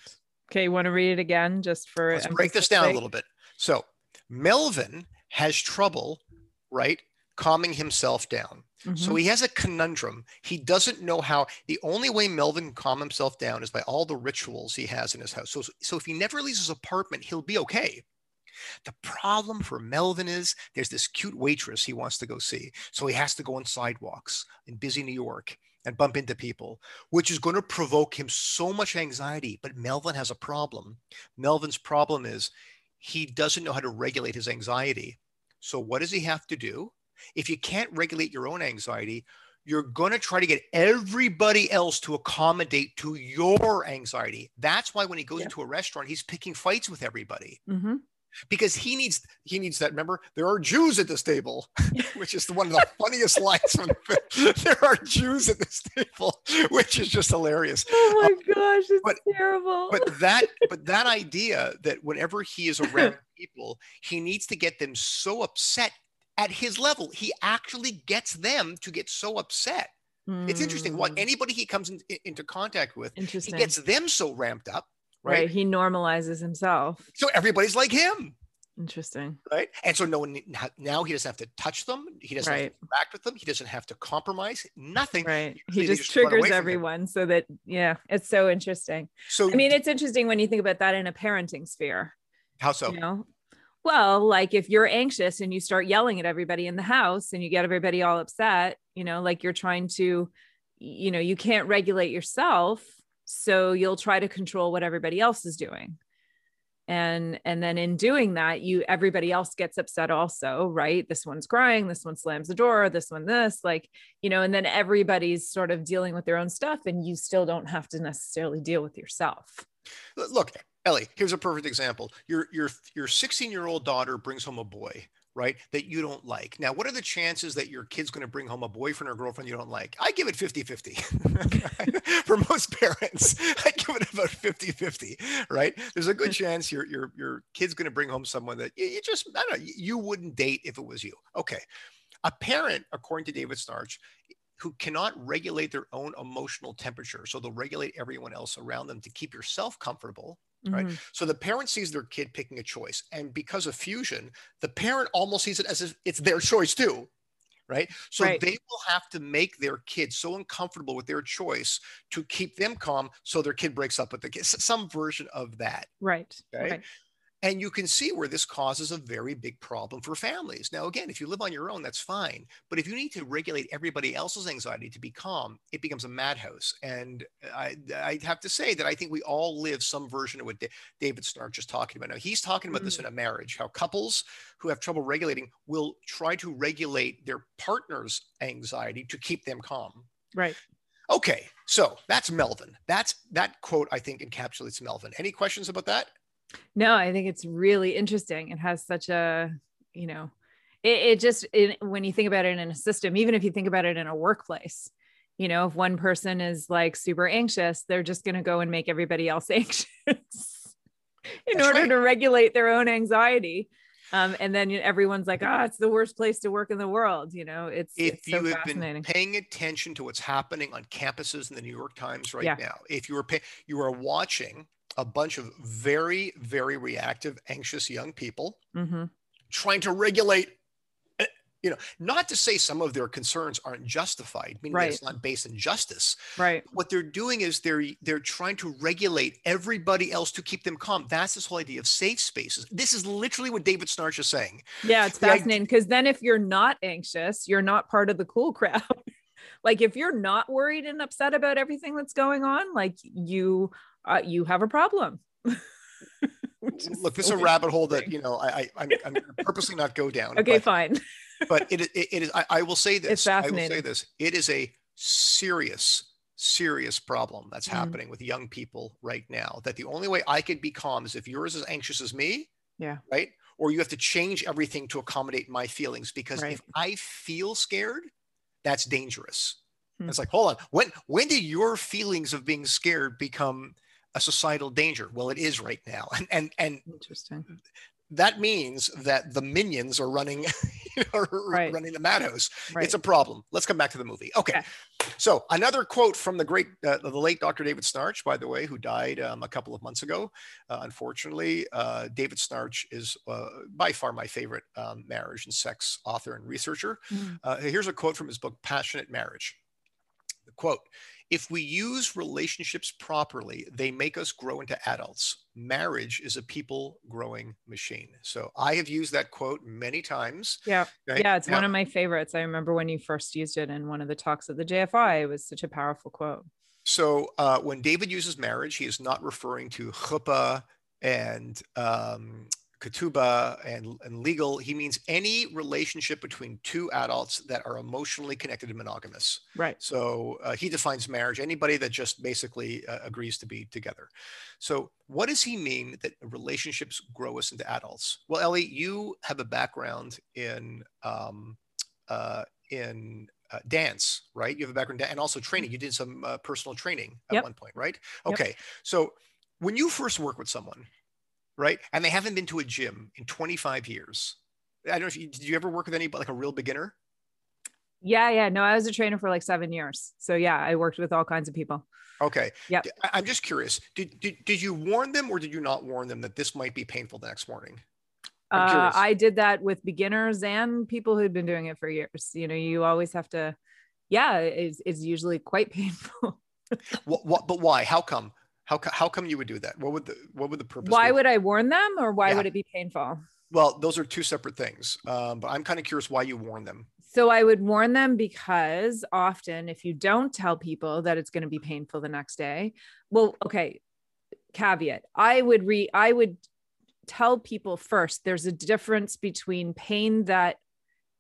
Okay, you want to read it again just for Let's break this down a little bit. So, Melvin has trouble, right, calming himself down. Mm-hmm. So he has a conundrum. He doesn't know how. The only way Melvin can calm himself down is by all the rituals he has in his house. So, so if he never leaves his apartment, he'll be okay. The problem for Melvin is there's this cute waitress he wants to go see. So he has to go on sidewalks in busy New York and bump into people, which is going to provoke him so much anxiety. But Melvin has a problem. Melvin's problem is he doesn't know how to regulate his anxiety. So what does he have to do? If you can't regulate your own anxiety, you're going to try to get everybody else to accommodate to your anxiety. That's why when he goes yeah. into a restaurant, he's picking fights with everybody. Mm-hmm. because he needs he needs that. Remember, there are Jews at this table, which is the one of the funniest lines from the film. There are Jews at this table, which is just hilarious. Oh my um, gosh, it's but, terrible. But that but that idea that whenever he is around people, he needs to get them so upset at his level. He actually gets them to get so upset. Mm. It's interesting. What hmm. anybody he comes in, into contact with, he gets them so ramped up right? right? He normalizes himself. So everybody's like him. Interesting. Right. And so no one now he doesn't have to touch them. He doesn't right. have to interact with them. He doesn't have to compromise. Nothing. Right. He just, just triggers everyone so that yeah, it's so interesting. So I mean, it's interesting when you think about that in a parenting sphere. How so? You know? Well, like if you're anxious and you start yelling at everybody in the house and you get everybody all upset, you know, like you're trying to, you know, you can't regulate yourself so you'll try to control what everybody else is doing. And and then in doing that you everybody else gets upset also right? This one's crying this one slams the door this one this like you know and then everybody's sort of dealing with their own stuff and you still don't have to necessarily deal with yourself. Look ellie here's a perfect example your your your 16 year old daughter brings home a boy right, that you don't like. Now, what are the chances that your kid's going to bring home a boyfriend or girlfriend you don't like? I give it 50 50. For most parents, I give it about 50 50, right? There's a good hmm. chance your, your, your kid's going to bring home someone that you, you just, I don't know, you wouldn't date if it was you. Okay. A parent, according to David Schnarch, who cannot regulate their own emotional temperature. So they'll regulate everyone else around them to keep yourself comfortable right? Mm-hmm. So the parent sees their kid picking a choice, and because of fusion, the parent almost sees it as if it's their choice too, right? So right. they will have to make their kid so uncomfortable with their choice to keep them calm, so their kid breaks up with the kid. Some version of that, right? Okay? right. And you can see where this causes a very big problem for families. Now, again, if you live on your own, that's fine. But if you need to regulate everybody else's anxiety to be calm, it becomes a madhouse. And I, I have to say that I think we all live some version of what David Schnarch just talking about. Now, he's talking about mm-hmm. this in a marriage, how couples who have trouble regulating will try to regulate their partner's anxiety to keep them calm. Right. Okay, so that's Melvin. That's that quote I think encapsulates Melvin. Any questions about that? No, I think it's really interesting. It has such a, you know, it, it just, it, when you think about it in a system, even if you think about it in a workplace, you know, if one person is like super anxious, they're just going to go and make everybody else anxious in That's order right. to regulate their own anxiety. Um, and then everyone's like, ah, oh, it's the worst place to work in the world. You know, it's if it's you so have been paying attention to what's happening on campuses in the New York Times right yeah. now, if you were pay, you are watching a bunch of very, very reactive, anxious young people mm-hmm. trying to regulate. Eh, you know, not to say some of their concerns aren't justified, meaning right. it's not based in justice. Right. What they're doing is they're they're trying to regulate everybody else to keep them calm. That's this whole idea of safe spaces. This is literally what David Schnarch is saying. Yeah, it's fascinating because then if you're not anxious, you're not part of the cool crowd. like if you're not worried and upset about everything that's going on, like you uh, you have a problem. Look, this is a rabbit hole that you know I, I am purposely not go down. Okay, but, fine. but it, it, it is. I, I, will say this. It's fascinating. I will say this. It is a serious, serious problem that's mm. happening with young people right now. That the only way I could be calm is if you're as anxious as me. Yeah. Right. Or you have to change everything to accommodate my feelings because right. if I feel scared, that's dangerous. Mm. It's like, hold on. When when did your feelings of being scared become a societal danger. Well, it is right now, and and and interesting. That means that the minions are running, you know, right. running the madhouse. Right. It's a problem. Let's come back to the movie. Okay. So another quote from the great, uh, the late Dr. David Schnarch, by the way, who died um, a couple of months ago. Uh, unfortunately, uh, David Schnarch is uh, by far my favorite um, marriage and sex author and researcher. Mm. here's a quote from his book, Passionate Marriage. The quote if we use relationships properly, they make us grow into adults. Marriage is a people growing machine. So I have used that quote many times. Yeah. Right? Yeah. It's now, one of my favorites. I remember when you first used it in one of the talks at the JFI. It was such a powerful quote. So uh, when David uses marriage, he is not referring to chuppah and um, ketubah and, and legal, he means any relationship between two adults that are emotionally connected and monogamous. Right. So uh, he defines marriage anybody that just basically uh, agrees to be together. So what does he mean that relationships grow us into adults? Well, Ellie, you have a background in um, uh, in uh, dance, right? You have a background and also training. You did some uh, personal training at Yep. one point, right? Yep. Okay. So when you first work with someone, right, and they haven't been to a gym in 25 years, I don't know if you did you ever work with anybody like a real beginner? Yeah, yeah. No, I was a trainer for like seven years. So yeah, I worked with all kinds of people. Okay. Yeah. I'm just curious. Did, did did you warn them or did you not warn them that this might be painful the next morning? Uh. I did that with beginners and people who'd been doing it for years. You know, you always have to, yeah, it's, it's usually quite painful. What, what but why? How come? How, how come you would do that? What would the what would the purpose why be? would I warn them or why Yeah. would it be painful? well, those are two separate things. Um, but I'm kind of curious why you warn them. So I would warn them because often if you don't tell people that it's going to be painful the next day, well, okay, caveat. I would re I would tell people first there's a difference between pain that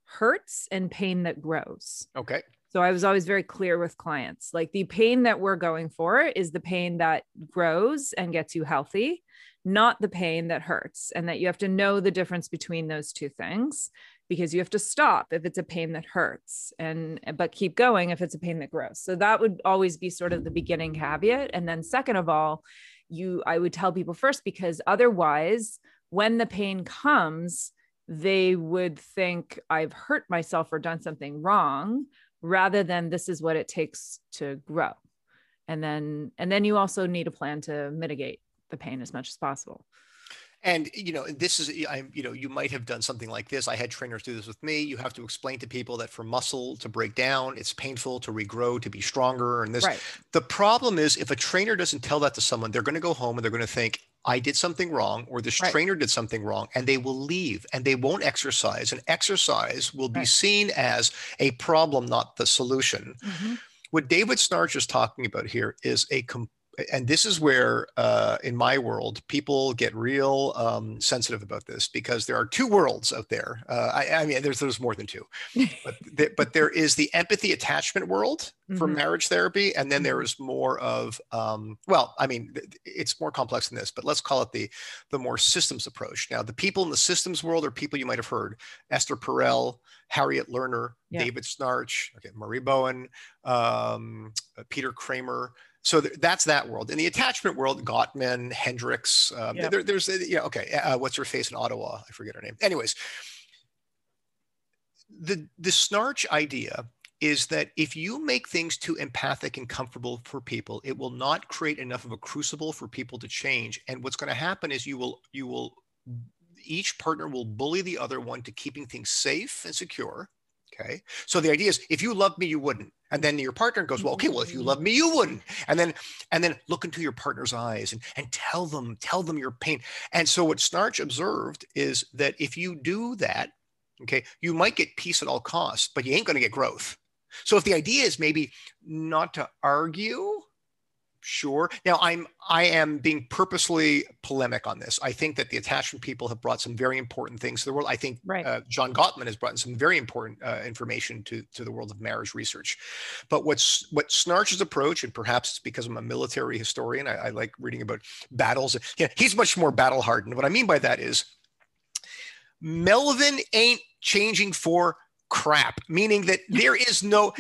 hurts and pain that grows. Okay. So I was always very clear with clients like the pain that we're going for is the pain that grows and gets you healthy, not the pain that hurts. And that you have to know the difference between those two things because you have to stop if it's a pain that hurts and but keep going if it's a pain that grows. So that would always be sort of the beginning caveat. And then second of all, you I would tell people first because otherwise when the pain comes, they would think I've hurt myself or done something wrong rather than this is what it takes to grow and then and then you also need a plan to mitigate the pain as much as possible And you know, this is I you know, you might have done something like this. I had trainers do this with me. You have to explain to people that for muscle to break down, it's painful to regrow, to be stronger. And this right the problem is if a trainer doesn't tell that to someone, they're going to go home and they're going to think, I did something wrong, or this Right. trainer did something wrong, and they will leave and they won't exercise. And exercise will be Right. seen as a problem, not the solution. Mm-hmm. what David Schnarch is talking about here is a com- and this is where uh, in my world people get real um, sensitive about this because there are two worlds out there uh, I, I mean there's there's more than two but, th- but there is the empathy attachment world for Mhm. marriage therapy and then there Mhm. more of um, well i mean it's more complex than this but let's call it the the more systems approach now the people in the systems world are people you might have heard esther perel harriet lerner Yeah. david schnarch okay murray bowen um, uh, peter kramer so th- that's that world. In the attachment world gottman hendrix um, Yeah. there, there's uh, yeah okay uh, what's her face in ottawa? I forget her name. Anyways the the schnarch idea is that if you make things too empathic and comfortable for people it will not create enough of a crucible for people to change. And what's going to happen is you will you will each partner will bully the other one to keeping things safe and secure okay? So the idea is if you loved me you wouldn't. And then your partner goes well okay well if you love me you wouldn't. And then and then look into your partner's eyes and and tell them tell them your pain. And so what schnarch observed is that if you do that okay you might get peace at all costs but you ain't going to get growth. So if the idea is maybe not to argue sure. Now i'm i am being purposely polemic on this. I think that the attachment people have brought some very important things to the world. I think Right. uh, john gottman has brought in some very important uh, information to to the world of marriage research. But what's what schnarch's approach and perhaps it's because i'm a military historian i, I like reading about battles yeah he's much more battle hardened. What i mean by that is melvin ain't changing for crap meaning that there is no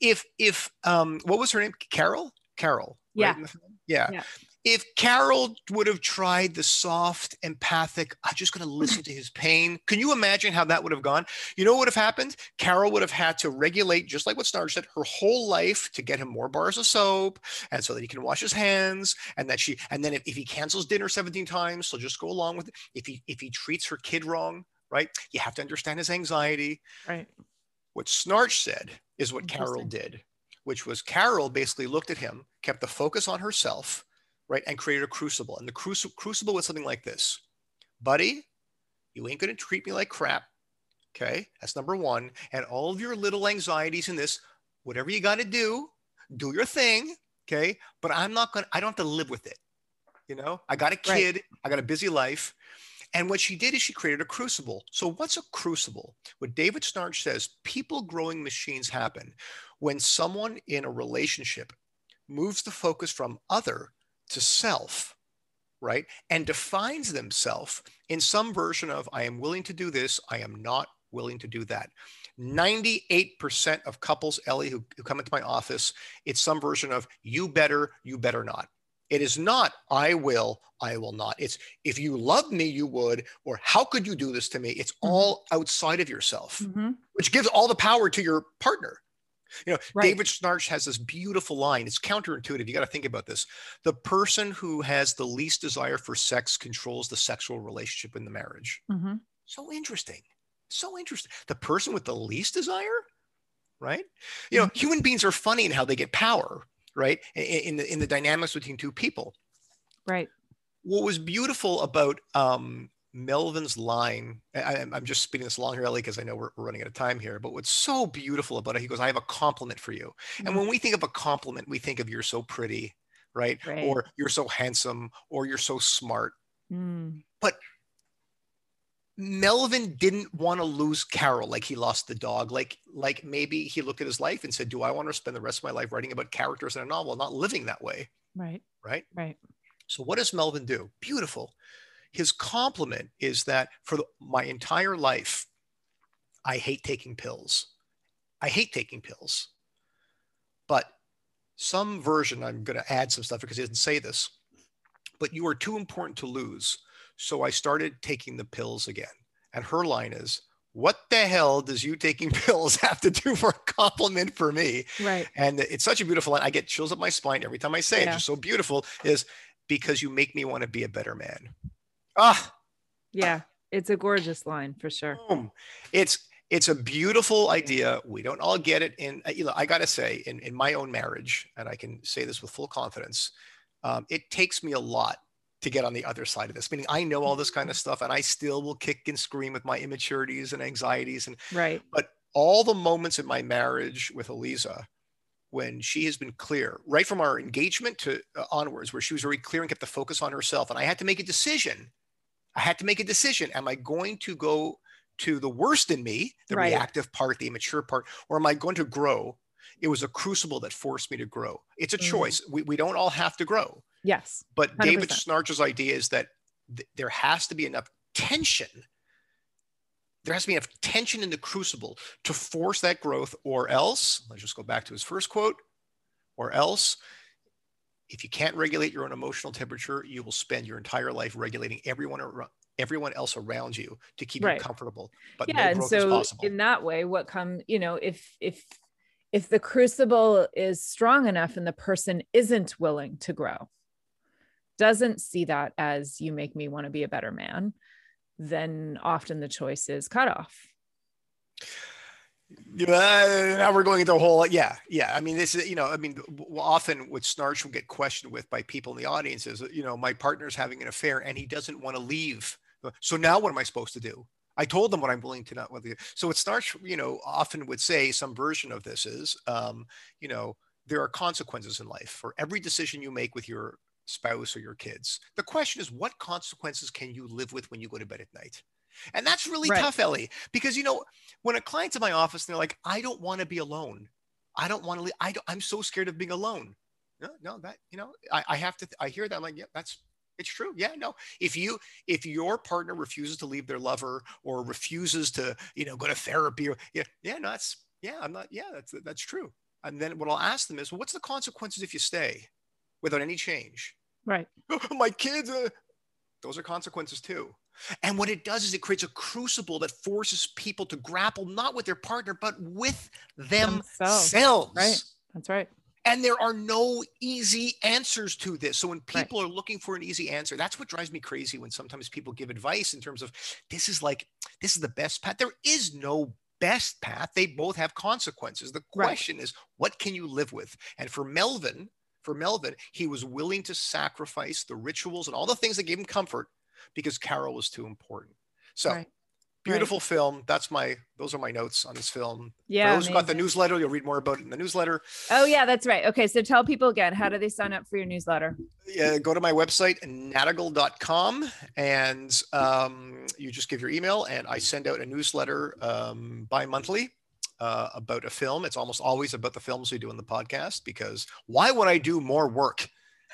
if if um what was her name? Carol carol right, Yeah. in yeah. Yeah. if carol would have tried the soft empathic i'm just going to listen to his pain can you imagine how that would have gone? You know what would have happened? Carol would have had to regulate just like what schnarch said her whole life to get him more bars of soap and so that he can wash his hands and that she and then if, if he cancels dinner 17 times she'll just go along with it. If he if he treats her kid wrong right you have to understand his anxiety. Right. What Schnarch said is what Carol did, which was Carol basically looked at him, kept the focus on herself, right, and created a crucible. And the cruci- crucible was something like this Buddy, you ain't going to treat me like crap. Okay. That's number one. And all of your little anxieties in this, whatever you got to do, do your thing. Okay. But I'm not going to, I don't have to live with it. You know, I got a Right. kid, I got a busy life. And what she did is she created a crucible. So, what's a crucible? What David Schnarch says people growing machines happen when someone in a relationship moves the focus from other to self, right? And defines themselves in some version of, I am willing to do this, I am not willing to do that. 98% of couples, Ellie, who, who come into my office, it's some version of, you better, you better not. It is not, I will, I will not. It's, if you love me, you would, or how could you do this to me? It's mm-hmm. all outside of yourself, mm-hmm. which gives all the power to your partner. You know, right. David Schnarch has this beautiful line. It's counterintuitive. You got to think about this. The person who has the least desire for sex controls the sexual relationship in the marriage. Mm-hmm. So interesting. So interesting. The person with the least desire, right? You know, mm-hmm. human beings are funny in how they get power, right? In, in the in the dynamics between two people. Right. What was beautiful about um, Melvin's line, I, am just speeding this along here, Ellie, because I know we're, we're, running out of time here, but what's so beautiful about it, he goes, I have a compliment for you. Mm-hmm. And when we think of a compliment, we think of you're so pretty, right? right. Or you're so handsome, or you're so smart. Mm. But Melvin didn't want to lose Carol like he lost the dog. Like, like maybe he looked at his life and said, Do I want to spend the rest of my life writing about characters in a novel, not living that way? Right. Right. Right. So what does Melvin do? Beautiful his compliment is that for the, my entire life, I hate taking pills. I hate taking pills. But some version, I'm going to add some stuff because he didn't say this, but you are too important to lose. So I started taking the pills again. And her line is, what the hell does you taking pills have to do for a compliment for me? Right. And it's such a beautiful line. I get chills up my spine every time I say yeah. it. It's just so beautiful is because you make me want to be a better man. Ah, yeah, it's a gorgeous line for sure. Boom. It's it's a beautiful idea. We don't all get it. In uh, you know, I gotta say, in in my own marriage, and I can say this with full confidence, um, it takes me a lot to get on the other side of this. Meaning, I know all this kind of stuff, and I still will kick and scream with my immaturities and anxieties, and right. But all the moments in my marriage with Eliza when she has been clear right from our engagement to uh, onwards where she was very clear and kept the focus on herself and i had to make a decision I had to make a decision. Am I going to go to the worst in me, the right. reactive part, the immature part, or am I going to grow? It was a crucible that forced me to grow. It's a mm. choice. We, we don't all have to grow. Yes. But 100%. David Schnarch's idea is that th- there has to be enough tension. There has to be enough tension in the crucible to force that growth, or else, let's just go back to his first quote, or else if you can't regulate your own emotional temperature, you will spend your entire life regulating everyone around, everyone else around you to keep right. you comfortable. But yeah, no and so in that way, what come you know if if if the crucible is strong enough and the person isn't willing to grow, doesn't see that as you make me want to be a better man, then often the choice is cut off now we're going into a whole yeah yeah. I mean this is you know i mean often what schnarch will get questioned with by people in the audience is you know my partner's having an affair and he doesn't want to leave so now what am i supposed to do? I told them what i'm willing to not with you so what schnarch you know often would say some version of this is um, you know there are consequences in life for every decision you make with your spouse or your kids. The question is what consequences can you live with when you go to bed at night and that's really right. tough, Ellie, because you know, when a client's in my office and they're like, I don't want to be alone. I don't want to, I don't, I'm so scared of being alone. No, no, that, you know, I, I have to, I hear that. I'm like, yeah, that's, it's true. Yeah, no. If you, if your partner refuses to leave their lover or refuses to, you know, go to therapy or, yeah, yeah, no, that's, yeah, I'm not, yeah, that's, that's true. And then what I'll ask them is, well, what's the consequences if you stay without any change? Right. my kids, uh, those are consequences too. And what it does is it creates a crucible that forces people to grapple not with their partner, but with themselves. Right. That's right. And there are no easy answers to this. So when people right. are looking for an easy answer, that's what drives me crazy when sometimes people give advice in terms of this is like, this is the best path. There is no best path. They both have consequences. The question right. is, what can you live with? And for Melvin, for Melvin, he was willing to sacrifice the rituals and all the things that gave him comfort because Carol was too important. So, right. Beautiful right. film. That's my those are my notes on this film. Yeah. For those who got the newsletter, you'll read more about it in the newsletter. Oh yeah, that's right. Okay, so tell people again, how do they sign up for your newsletter? Yeah, go to my website nadigel.com and um, you just give your email and I send out a newsletter um, bi-monthly uh, about a film. It's almost always about the films we do in the podcast because why would I do more work?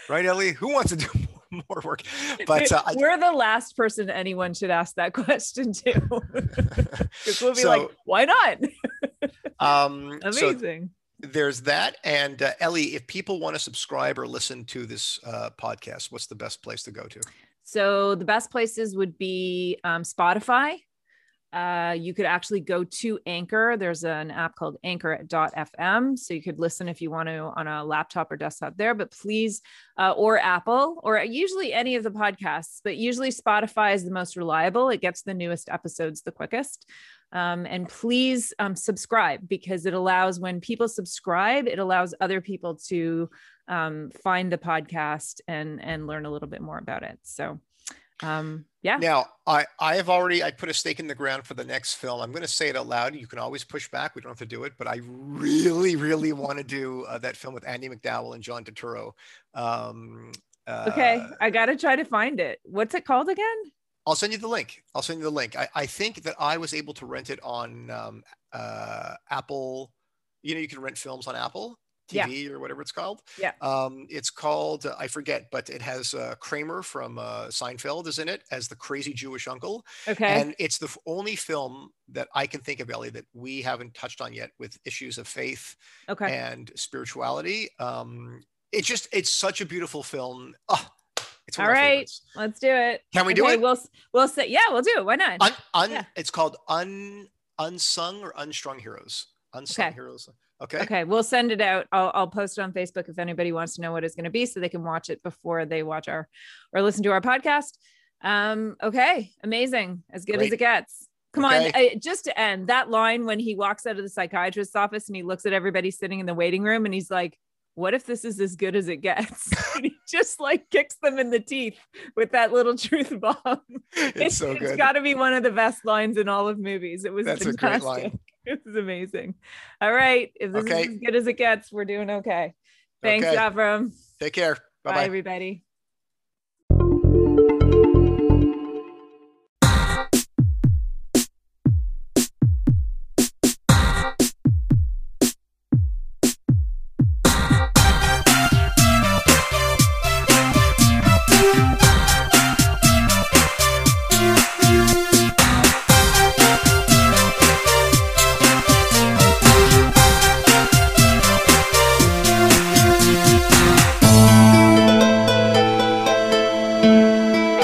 Right, Ellie? Who wants to do more? more work. But uh, we're the last person anyone should ask that question to. Because we'll be so, like, why not? um, Amazing. So there's that. And uh, Ellie, if people want to subscribe or listen to this uh, podcast, what's the best place to go to? So the best places would be um, Spotify. Uh, you could actually go to Anchor. There's an app called Anchor.fm. So you could listen if you want to on a laptop or desktop there, but please, uh, or Apple, or usually any of the podcasts, but usually Spotify is the most reliable. It gets the newest episodes the quickest. Um, and please um, subscribe because it allows when people subscribe, it allows other people to um, find the podcast and and learn a little bit more about it. So um, yeah. Now, I I have already I put a stake in the ground for the next film. I'm going to say it out loud. You can always push back. We don't have to do it, but I really, really want to do uh, that film with Andie MacDowell and John Turturro. Um, uh, okay, I got to try to find it. What's it called again? I'll send you the link. I'll send you the link. I, I think that I was able to rent it on um, uh, Apple. You know, you can rent films on Apple. TV yeah. or whatever it's called. Yeah. Um, it's called uh, I forget, but it has uh, Kramer from uh, Seinfeld is in it as the crazy Jewish uncle. Okay. And it's the only film that I can think of, Ellie, that we haven't touched on yet with issues of faith okay. and spirituality. Um, it's just it's such a beautiful film. Oh, it's All right, let's do it. Can we do it? We'll we'll say yeah, we'll do it. Why not? Un, un, yeah. It's called un unsung or unstrung heroes. Unsung okay. heroes. Okay. Okay. We'll send it out. I'll, I'll post it on Facebook if anybody wants to know what it's going to be so they can watch it before they watch our or listen to our podcast. Um, okay. Amazing. As good Great. as it gets. Come okay. on. I, just to end that line when he walks out of the psychiatrist's office and he looks at everybody sitting in the waiting room and he's like, what if this is as good as it gets? and he just like kicks them in the teeth with that little truth bomb. It's, it's so good. It's got to be one of the best lines in all of movies. It was That's fantastic. a great line. it is amazing. All right. If this okay. is as good as it gets, we're doing okay. Thanks, okay. Avrum. Take care. Bye-bye. Bye, everybody.